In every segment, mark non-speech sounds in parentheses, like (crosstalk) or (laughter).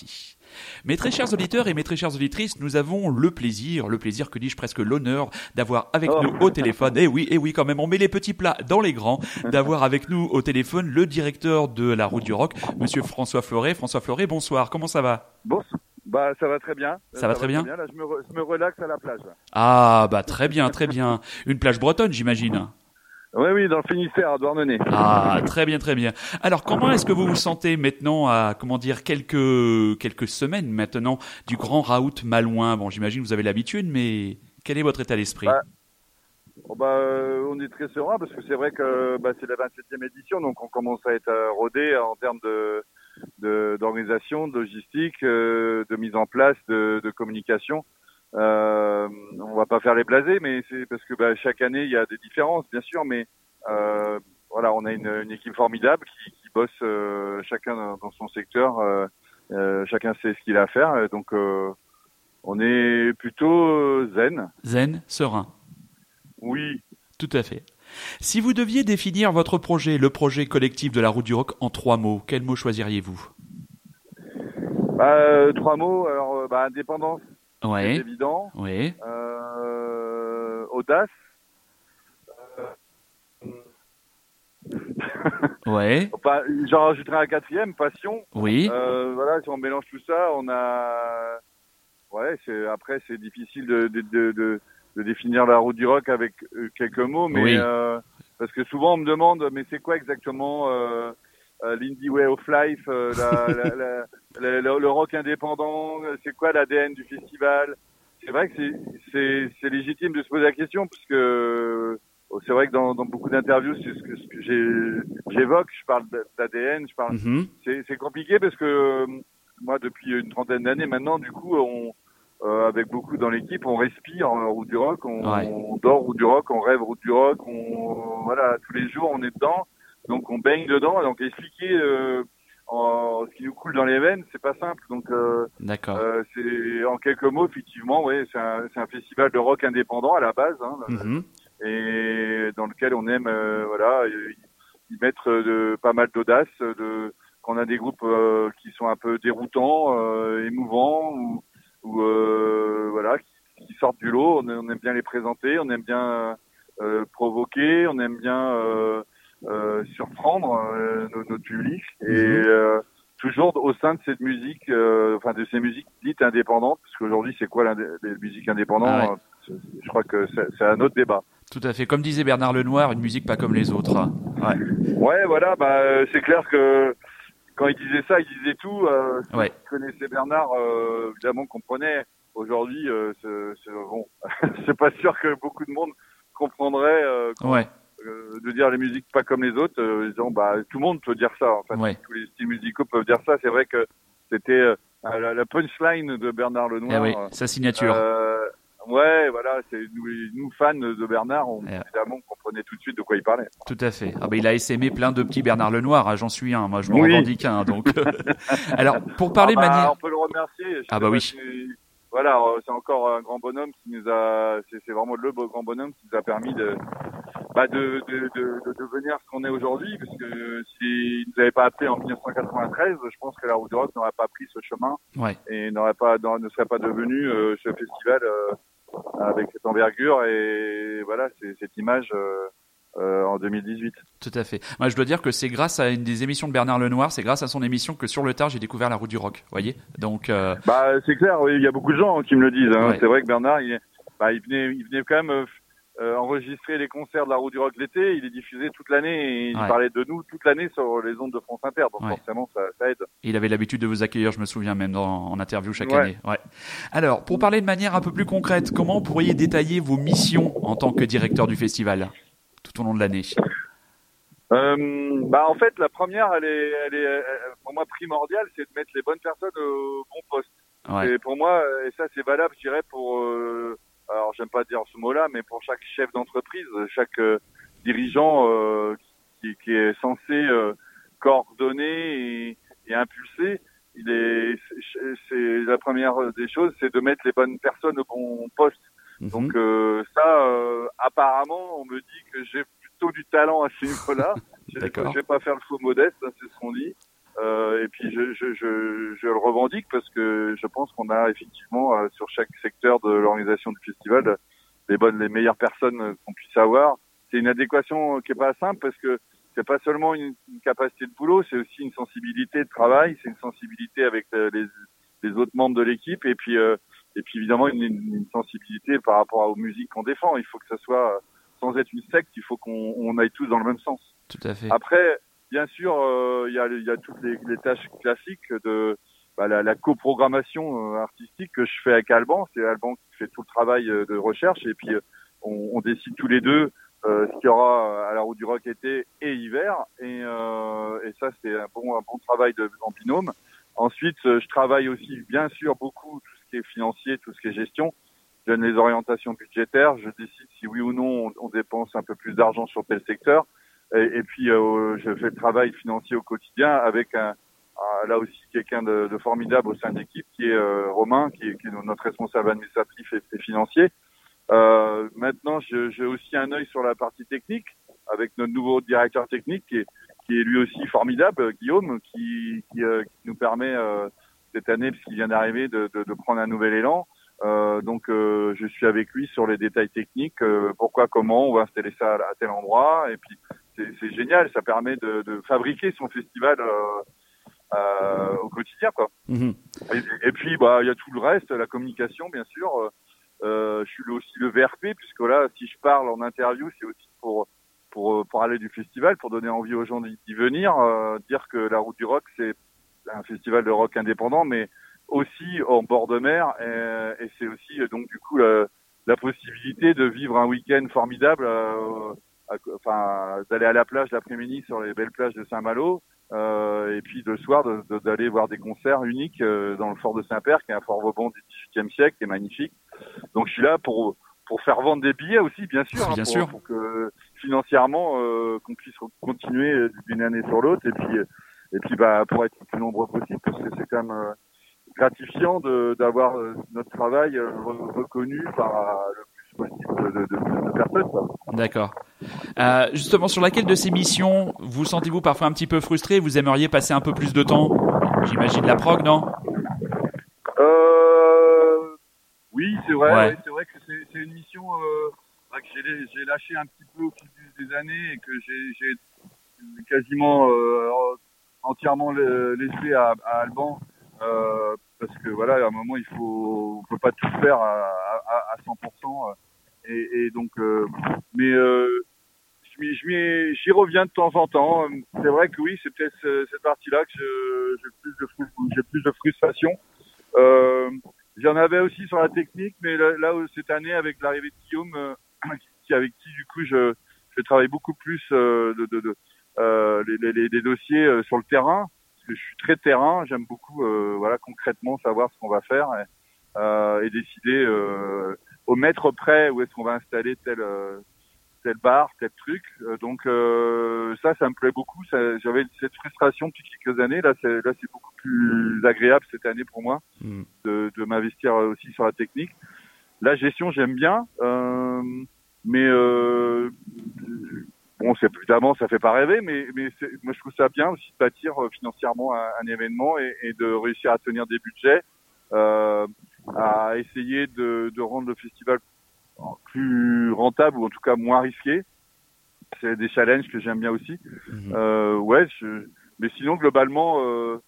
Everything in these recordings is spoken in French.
parti. Mes très chers auditeurs et mes très chères auditrices, nous avons le plaisir, le plaisir que dis-je presque l'honneur d'avoir avec Oh. nous au téléphone, et oui, et oui quand même, on met les petits plats dans les grands, d'avoir avec nous au téléphone le directeur de la route du rock, monsieur François Fleuret. François Fleuret, bonsoir, comment ça va? Bon, bah ça va très bien. Ça va très bien Là, je me, re- je me relaxe à la plage. là. Ah bah très bien, très bien. Une plage bretonne j'imagine. Oui, oui, dans le Finistère, à Douarnenez. Ah, très bien, très bien. Alors, comment est-ce que vous vous sentez maintenant à, comment dire, quelques, quelques semaines maintenant du grand raout malouin? Bon, j'imagine que vous avez l'habitude, mais quel est votre état d'esprit? Bah, Bon, bah, euh, on est très serein parce que c'est vrai que bah, c'est la 27e édition, donc on commence à être euh, rodé en termes de de- d'organisation, de, logistique, euh, de mise en place, de, de communication. Euh, on va pas faire les blasés, mais c'est parce que bah, chaque année il y a des différences, bien sûr, mais euh, voilà, on a une, une équipe formidable qui, qui bosse euh, chacun dans, son secteur, euh, euh, chacun sait ce qu'il a à faire, donc euh, on est plutôt zen. Zen, serein. Oui, Tout à fait. Si vous deviez définir votre projet, le projet collectif de la route du rock, en trois mots, quels mots choisiriez-vous? Bah, euh, trois mots. Alors, bah, indépendance, c'est Ouais, évident. ouais, Euh, audace. ouais, (laughs) Enfin, j'en rajouterai un quatrième, passion. oui, Euh, voilà, si on mélange tout ça, on a. Ouais, c'est après c'est difficile de, de, de, de, de définir la route du rock avec euh, quelques mots, mais Oui. euh, parce que souvent on me demande, mais c'est quoi exactement euh, euh, l'indie way of life, euh, la, la, (laughs) la- la- le, rock indépendant, c'est quoi l'ADN du festival? C'est vrai que c'est- c'est c'est légitime de se poser la question, parce que euh, c'est vrai que dans, dans beaucoup d'interviews, c'est ce que, ce que j'évoque, je parle d'ADN, je parle c'est c'est compliqué parce que euh, moi, depuis une trentaine d'années maintenant, du coup, on, euh, avec beaucoup dans l'équipe, on respire en route du rock, on, Ouais. on dort route du rock, on rêve route du rock, on, voilà, tous les jours, on est dedans, donc on baigne dedans. Donc expliquer euh, en, ce qui nous coule dans les veines, c'est pas simple. Donc euh, d'accord. euh, c'est en quelques mots, effectivement, ouais, c'est un, c'est un festival de rock indépendant à la base. Hein, Mhm, et dans lequel on aime euh, voilà y y mettre de pas mal d'audace de quand on a des groupes euh, qui sont un peu déroutants euh, émouvants ou, ou euh, voilà qui, qui sortent du lot on, on aime bien les présenter on aime bien euh, provoquer on aime bien surprendre euh, nos- notre public et Mhm. euh, toujours au sein de cette musique euh, enfin de ces musiques dites indépendantes parce qu'aujourd'hui c'est quoi les musiques indépendantes Ah ouais. Euh, c'est- je crois que c'est un autre débat Tout à fait. Comme disait Bernard Lenoir, une musique pas comme les autres. Ouais, Ouais, voilà, bah euh, c'est clair que quand il disait ça, il disait tout. Euh, Ouais. qui connaissaient Bernard, euh, évidemment, comprenaient. Aujourd'hui, euh, c'est- bon, (laughs) c'est pas sûr que beaucoup de monde comprendrait euh, ouais, euh, de dire les musiques pas comme les autres. Euh, disant, bah tout le monde peut dire ça. En fait, Ouais. tous les styles musicaux peuvent dire ça. C'est vrai que c'était euh, la, la punchline de Bernard eh Lenoir. oui, sa signature. Euh, ouais, voilà, c'est nous, nous fans de Bernard, on, Ouais. évidemment, on comprenait tout de suite de quoi il parlait. Tout à fait. Ah ben il a essaimé plein de petits Bernard Lenoir, hein, j'en suis un, moi je m'en Oui. revendique un. Donc, (laughs) alors pour parler Ah de bah, manière, On peut le remercier. Je Ah bah oui. si- Voilà, euh, c'est encore un grand bonhomme qui nous a. C'est vraiment le beau grand bonhomme qui nous a permis de bah, de, de, de, de devenir ce qu'on est aujourd'hui. Parce que s'il nous avait pas appelé en 1993, je pense que la route du rock n'aurait pas pris ce chemin ouais, et n'aurait pas ne serait pas devenu euh, ce festival euh, avec cette envergure et voilà, c'est cette image euh, euh, en 2018. tout à fait. Moi je dois dire que c'est grâce à une des émissions de Bernard Lenoir, c'est grâce à son émission que sur le tard j'ai découvert la route du rock. Voyez, donc euh, Bah, c'est clair, oui, il y a beaucoup de gens qui me le disent. Hein. Ouais. C'est vrai que Bernard, il, bah, il venait, il venait quand même euh, euh, enregistrer les concerts de la Roue du Rock l'été. Il les diffusait toute l'année et il Ouais. parlait de nous toute l'année sur les ondes de France Inter. Donc Ouais. forcément, ça, ça aide. il avait l'habitude de vous accueillir, je me souviens même dans, en interview chaque année. Ouais. Alors pour parler de manière un peu plus concrète, comment pourriez détailler vos missions en tant que directeur du festival? Tout au long de l'année Euh, bah, en fait, la première, elle est, elle est, euh, pour moi primordiale, c'est de mettre les bonnes personnes au bon poste. Ouais, Et pour moi, et ça c'est valable, je dirais, pour, euh, alors j'aime pas dire ce mot-là, mais pour chaque chef d'entreprise, chaque euh, dirigeant qui, qui est censé coordonner et, et impulser, il est, c'est la première des choses, c'est de mettre les bonnes personnes au bon poste. Mhm. Donc euh, ça, euh, apparemment, on me dit que j'ai plutôt du talent à ce niveau-là. (laughs) je, vais pas faire le faux modeste, hein, c'est ce qu'on dit. Euh, et puis je, je, je, je, le revendique parce que je pense qu'on a effectivement euh, sur chaque secteur de l'organisation du festival les bonnes, les meilleures personnes qu'on puisse avoir. C'est une adéquation qui est pas simple parce que c'est pas seulement une, capacité de boulot, c'est aussi une sensibilité de travail, c'est une sensibilité avec euh, les, les, autres membres de l'équipe et puis euh, et puis évidemment une, une, sensibilité par rapport aux musiques qu'on défend. Il faut que ça soit sans être une secte, il faut qu'on on aille tous dans le même sens. Tout à fait. Après, bien sûr, euh, il y, a, y, a, toutes les, les, tâches classiques de bah, la, la coprogrammation euh, artistique que je fais avec Alban. C'est Alban qui fait tout le travail euh, de recherche et puis on, on décide tous les deux ce qu'il y aura à la route du rock été et hiver. Et, et ça, c'est un bon, un bon travail de, en binôme. Ensuite, je travaille aussi, bien sûr, beaucoup tout financier, tout ce qui est gestion. Je donne les orientations budgétaires. Je décide si oui ou non on, dépense un peu plus d'argent sur tel secteur. Et, puis, euh, je fais le travail financier au quotidien avec là aussi quelqu'un de, formidable au sein de l'équipe qui est euh, Romain, qui est, notre responsable administratif et, financier. Euh, maintenant, j'ai aussi un œil sur la partie technique avec notre nouveau directeur technique qui est, lui aussi formidable, Guillaume, qui, qui, nous permet cette année, puisqu'il vient d'arriver, de, de, de, prendre un nouvel élan. Euh, donc, euh, je suis avec lui sur les détails techniques, pourquoi, comment, on va installer ça à, tel endroit, et puis c'est génial, ça permet de, de, fabriquer son festival au quotidien, quoi. Mmh. Et, et, puis, bah, il y a tout le reste, la communication, bien sûr. je suis aussi le VRP, puisque là, si je parle en interview, c'est aussi pour pour, pour aller du festival, pour donner envie aux gens d'y venir, euh, dire que la Route du Rock, c'est un festival de rock indépendant, mais aussi en bord de mer, et, et c'est aussi donc du coup la, la, possibilité de vivre un week-end formidable, euh, à, enfin d'aller à la plage l'après-midi sur les belles plages de Saint-Malo, euh, et puis le soir d'aller de, voir des concerts uniques euh, dans le fort de Saint-Père, qui est un fort rebond du XVIIIe siècle, qui est magnifique. Donc je suis là pour pour faire vendre des billets aussi, bien sûr, bien hein, pour, sûr. pour que financièrement euh, qu'on puisse continuer d'une année sur l'autre et puis et puis bah pour être le plus nombreux possible parce que c'est quand même euh, gratifiant d'avoir euh, notre travail euh, reconnu par le plus possible de, de, de, de personnes. D'accord. Euh, justement, sur laquelle de ces missions vous sentez-vous parfois un petit peu frustré? Vous aimeriez passer un peu plus de temps? J'imagine la prog, non? Euh, Oui, c'est vrai. Ouais. C'est vrai que c'est une mission euh, que j'ai lâché un petit peu au fil des années et que j'ai quasiment euh, entièrement laissé à, à Alban euh, parce que voilà à un moment il faut on peut pas tout faire à, à, à 100% et, et donc euh, mais euh, j'y reviens de temps en temps. C'est vrai que oui c'est peut-être cette partie là que j'ai plus de j'ai plus de frustration. Euh, j'en avais aussi sur la technique mais là, là cette année avec l'arrivée de Guillaume (coughs) qui avec qui du coup je je travaille beaucoup plus euh, de, de, de euh, les, les, les, dossiers euh, sur le terrain parce que je suis très terrain j'aime beaucoup euh, voilà concrètement savoir ce qu'on va faire et, euh, et décider euh, au mètre près où est-ce qu'on va installer tel tel bar tel truc. Donc ça ça me plaît beaucoup. J'avais cette frustration depuis quelques années. Là c'est là c'est beaucoup plus agréable cette année pour moi mm. de, de m'investir aussi sur la technique. La gestion j'aime bien euh, mais euh, bon, c'est évidemment, ça fait pas rêver, mais, mais moi je trouve ça bien aussi de bâtir euh, financièrement un, un événement et, et, de réussir à tenir des budgets, euh, à essayer de, de, rendre le festival plus rentable ou en tout cas moins risqué. C'est des challenges que j'aime bien aussi. Mmh. Euh, ouais, je, mais sinon globalement, euh,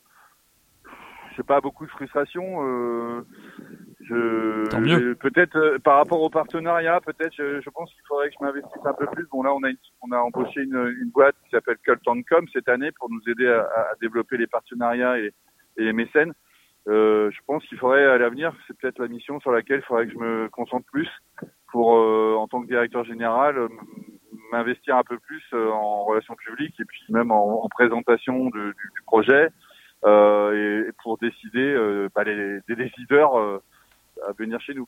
j'ai pas beaucoup de frustration. Euh, je, peut-être euh, par rapport au partenariat, peut-être je, je, pense qu'il faudrait que je m'investisse un peu plus. Bon là, on a une, on a embauché une, une boîte qui s'appelle Cult Com cette année pour nous aider à, à développer les partenariats et, et les mécènes. Euh, je pense qu'il faudrait à l'avenir, c'est peut-être la mission sur laquelle il faudrait que je me concentre plus pour, euh, en tant que directeur général, m'investir un peu plus euh, en relations publiques et puis même en, en présentation de, du, du, projet euh, et, pour décider, bah, les, des décideurs à venir chez nous.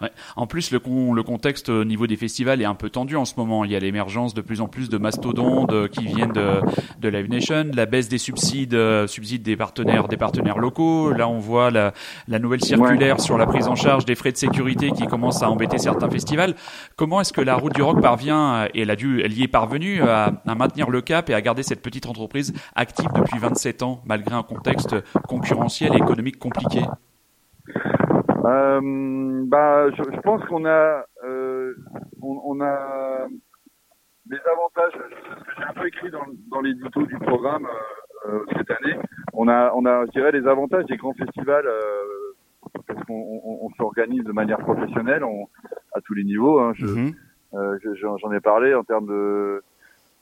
Ouais. En plus, le, con, le contexte au niveau des festivals est un peu tendu en ce moment. Il y a l'émergence de plus en plus de mastodontes qui viennent de, de Live Nation, la baisse des subsides, euh, subsides des partenaires, des partenaires locaux. Là, on voit la, la nouvelle circulaire sur la prise en charge des frais de sécurité qui commence à embêter certains festivals. Comment est-ce que la route du rock parvient, et elle, a dû, elle y est parvenue, à, à maintenir le cap et à garder cette petite entreprise active depuis 27 ans, malgré un contexte concurrentiel et économique compliqué? Euh, bah, je, je pense qu'on a, euh, on, on, a des avantages. Ce que j'ai un peu écrit dans, dans l'édito du programme euh, euh, cette année. On a, on a, je dirais, les avantages des grands festivals euh, parce qu'on on, on s'organise de manière professionnelle on, à tous les niveaux. Hein. Je, Mhm. euh, je- j'en j'en ai parlé en termes de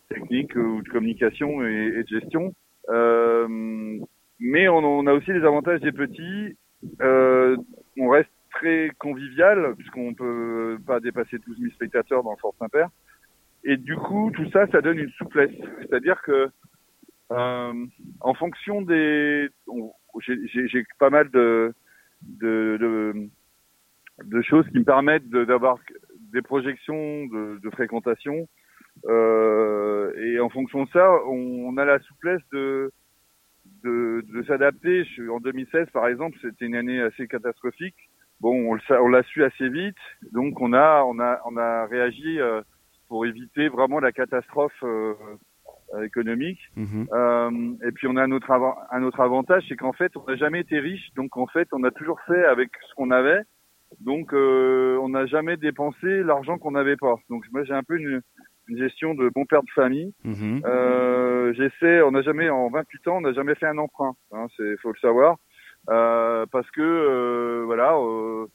technique ou de communication et, et de gestion. Euh, mais on, on a aussi les avantages des petits. Euh, on reste très convivial puisqu'on peut pas dépasser 12 000 spectateurs dans le Fort Saint-Père. Et du coup, tout ça, ça donne une souplesse. C'est-à-dire que euh, en fonction des, j'ai pas mal de, de, de, de choses qui me permettent d'avoir des projections de, fréquentation. Euh, et en fonction de ça, on a la souplesse de, de, de s'adapter. En 2016, par exemple, c'était une année assez catastrophique. Bon, on l'a su assez vite, donc on a on a on a réagi euh, pour éviter vraiment la catastrophe euh, économique. Mhm. Euh, et puis on a un autre, avan- un autre avantage, c'est qu'en fait on n'a jamais été riche, donc en fait on a toujours fait avec ce qu'on avait, donc euh, on n'a jamais dépensé l'argent qu'on n'avait pas. Donc moi j'ai un peu une, une gestion de bon père de famille. Mhm. Euh, J'essaie, on n'a jamais en 28 ans, on n'a jamais fait un emprunt, hein, c'est faut le savoir, euh, parce que euh, voilà. Euh,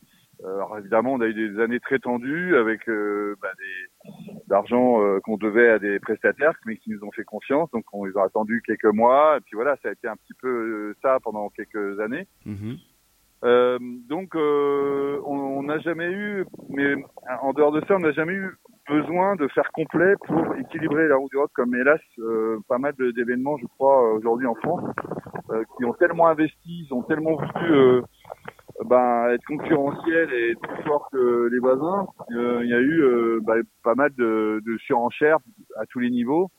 alors évidemment, on a eu des années très tendues avec euh, bah, des d'argent euh, qu'on devait à des prestataires, mais qui nous ont fait confiance. Donc on les a attendu quelques mois, et puis voilà, ça a été un petit peu ça pendant quelques années. Mhm. Euh, donc euh, on n'a jamais eu, mais en dehors de ça, on n'a jamais eu besoin de faire complet pour équilibrer la route du rock, comme hélas euh, pas mal d'événements, je crois, aujourd'hui en France, euh, qui ont tellement investi, ils ont tellement voulu euh, ben, être concurrentiels et être plus forts que les voisins. Il y a eu ben, pas mal de, de surenchères à tous les niveaux,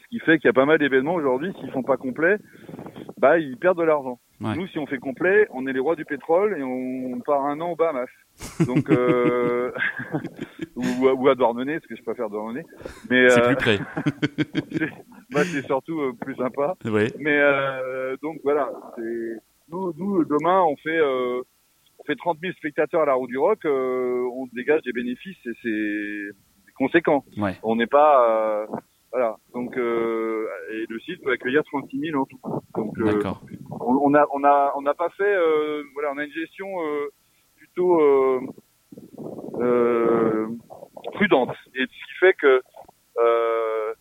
ce qui fait qu'il y a pas mal d'événements aujourd'hui, s'ils font pas complet, bah ils perdent de l'argent. Ouais. Nous, si on fait complet, on est les rois du pétrole et on part un an au Bahamas. Donc, euh, (laughs) ou, ou à Douarnenez, parce que je préfère Douarnenez. Mais C'est euh, plus près. (laughs) moi, c'est surtout euh, plus sympa. Oui. Mais euh, donc voilà, nous, nous demain, on fait, euh, on fait 30 000 spectateurs à la roue du rock, euh, on dégage des bénéfices et c'est conséquent. Ouais. On n'est pas, euh, voilà. Donc euh, et le site peut accueillir 36 000 en tout. Donc euh, On on a on a on n'a pas fait euh, voilà on a une gestion euh, plutôt euh, euh, prudente et ce qui fait que euh,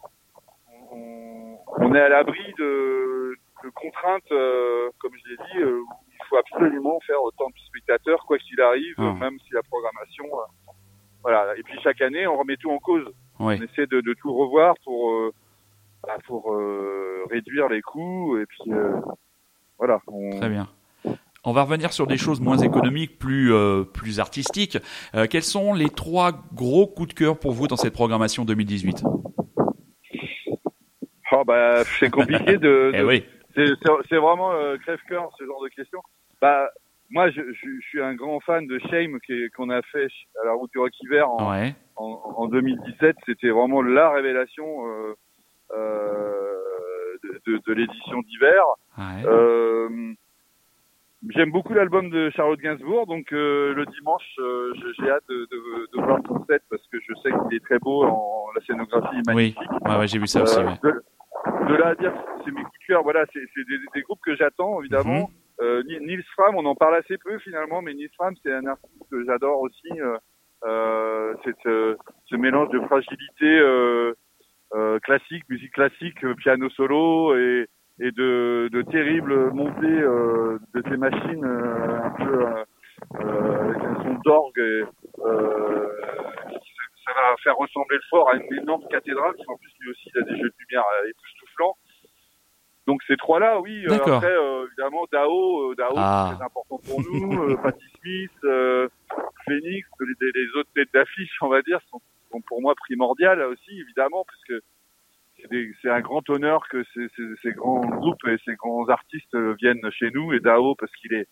on, on est à l'abri de, de contraintes euh, comme je l'ai dit euh, où il faut absolument faire autant de spectateurs quoi qu'il arrive Ah. même si la programmation voilà et puis chaque année on remet tout en cause Oui. on essaie de, de tout revoir pour bah, pour euh, réduire les coûts et puis euh, voilà on, Très bien. On va revenir sur des choses moins économiques, plus euh, plus artistiques. Euh, quels sont les trois gros coups de cœur pour vous dans cette programmation 2018 Oh bah c'est compliqué de, (laughs) Eh oui. c'est vraiment euh, crève-cœur ce genre de questions. Bah moi je, je, je suis un grand fan de Shame qu'on a fait à la route du rock hiver en, Ouais. en, en 2017. C'était vraiment la révélation euh, euh, de, de, de l'édition d'hiver. Ouais. Euh, J'aime beaucoup l'album de Charlotte Gainsbourg, donc euh, le dimanche, euh, j'ai hâte de, de, de voir son set parce que je sais qu'il est très beau, en, la scénographie est Oui. magnifique. Ouais, j'ai vu ça aussi. Euh, ouais. de, de là à dire c'est mes coups de cœur, voilà, c'est des, des groupes que j'attends évidemment. Ni- Nils Fram, on en parle assez peu finalement, mais Nils Fram, c'est un artiste que j'adore aussi. Cette, ce mélange de fragilité euh, euh, classique, musique classique, piano solo et, et de, de terribles montées euh, de ces machines euh, un peu euh, euh, avec un son d'orgue. et, Euh, ça va faire ressembler le fort à une énorme cathédrale, parce qu'en plus lui aussi il a des jeux de lumière euh, époustouflants. Donc ces trois-là, oui. Euh, après, euh, évidemment, Dao, Dao, Ah. c'est très important pour nous. euh, (laughs) Patti Smith, euh, Phoenix, les, les autres têtes d'affiche, on va dire, sont, sont pour moi primordiales aussi, évidemment, des- c'est un grand honneur que ces, ces, ces grands groupes et ces grands artistes euh, viennent chez nous. Et Dao, parce qu'il est,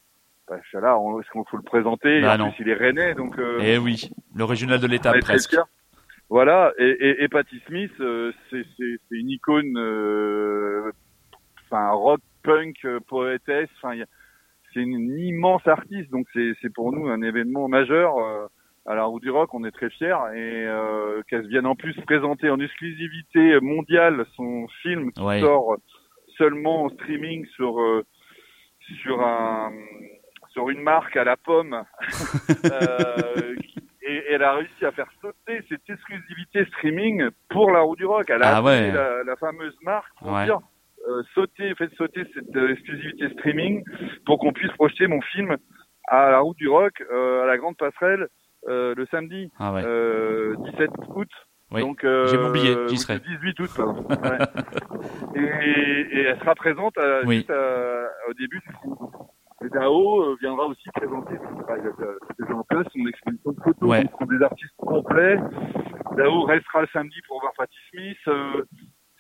bah, là, on, est-ce qu'on faut le présenter? Bah Et en non. plus, il est rennais, donc. Euh, Eh oui, le régional de très presque. Voilà, et, et, et Patti Smith, euh, c'est une icône, euh, enfin rock, punk, euh, poétesse, enfin c'est une immense artiste, donc c'est c'est pour nous un événement majeur euh, à la roue du rock, on est très fiers et euh, qu'elle vienne en plus présenter en exclusivité mondiale son film qui Ouais. sort seulement en streaming sur euh, sur un sur une marque à la pomme (laughs) euh, et elle a réussi à faire sauter cette exclusivité streaming pour la roue du rock. Elle a Ah ouais. la, la fameuse marque pour Ouais. dire euh, sauter, faites sauter cette exclusivité streaming pour qu'on puisse projeter mon film à la roue du rock, à la grande passerelle, le samedi Ah ouais. euh, 17 août. Oui. Donc, euh, J'ai mon billet, j'y serai. 18 août, pardon. (laughs) Ouais. et, et elle sera présente à, Oui. juste à- au début du film. Et Dao euh, viendra aussi présenter déjà en place son exposition de photos. Ouais. Sont des artistes complets. Dao restera le samedi pour voir Patti Smith. euh,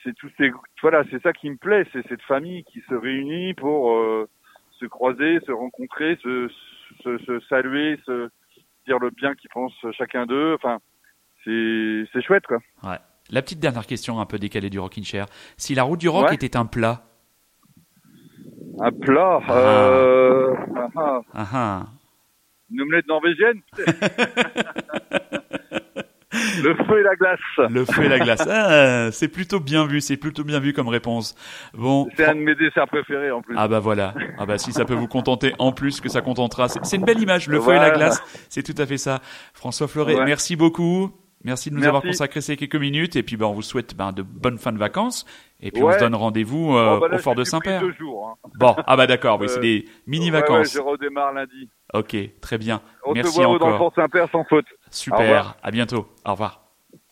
c'est tous ces, voilà, c'est ça qui me plaît, c'est cette famille qui se réunit pour euh, se croiser, se rencontrer, se, se, se saluer, se dire le bien qu'ils pensent chacun d'eux. Enfin, c'est, chouette, quoi. Ouais. La petite dernière question un peu décalée du Rockin' Chair. Si la route du rock Ouais. était un plat, Un plat, Ah. euh, ah, ah, ah ah. une omelette norvégienne? (laughs) le feu et la glace. le feu et la glace. Ah, c'est plutôt bien vu, c'est plutôt bien vu comme réponse. Bon. C'est un de mes desserts préférés en plus. Ah bah voilà. Ah bah si ça peut vous contenter en plus que ça contentera. C'est une belle image, le feu et la glace. C'est tout à fait ça. François Fleuret, Ouais. merci beaucoup. Merci de nous Merci. avoir consacré ces quelques minutes et puis ben on vous souhaite ben, de bonnes fins de vacances et puis on se donne rendez-vous euh, Oh, bah là, au fort de Saint-Père. deux jours. hein. Bon, ah bah d'accord, oui, Euh, c'est des mini Ouais, ouais, vacances. je redémarre lundi. Ok, très bien. On Merci se voit dans le. Fort Saint-Père sans faute. Super. À bientôt. Au revoir.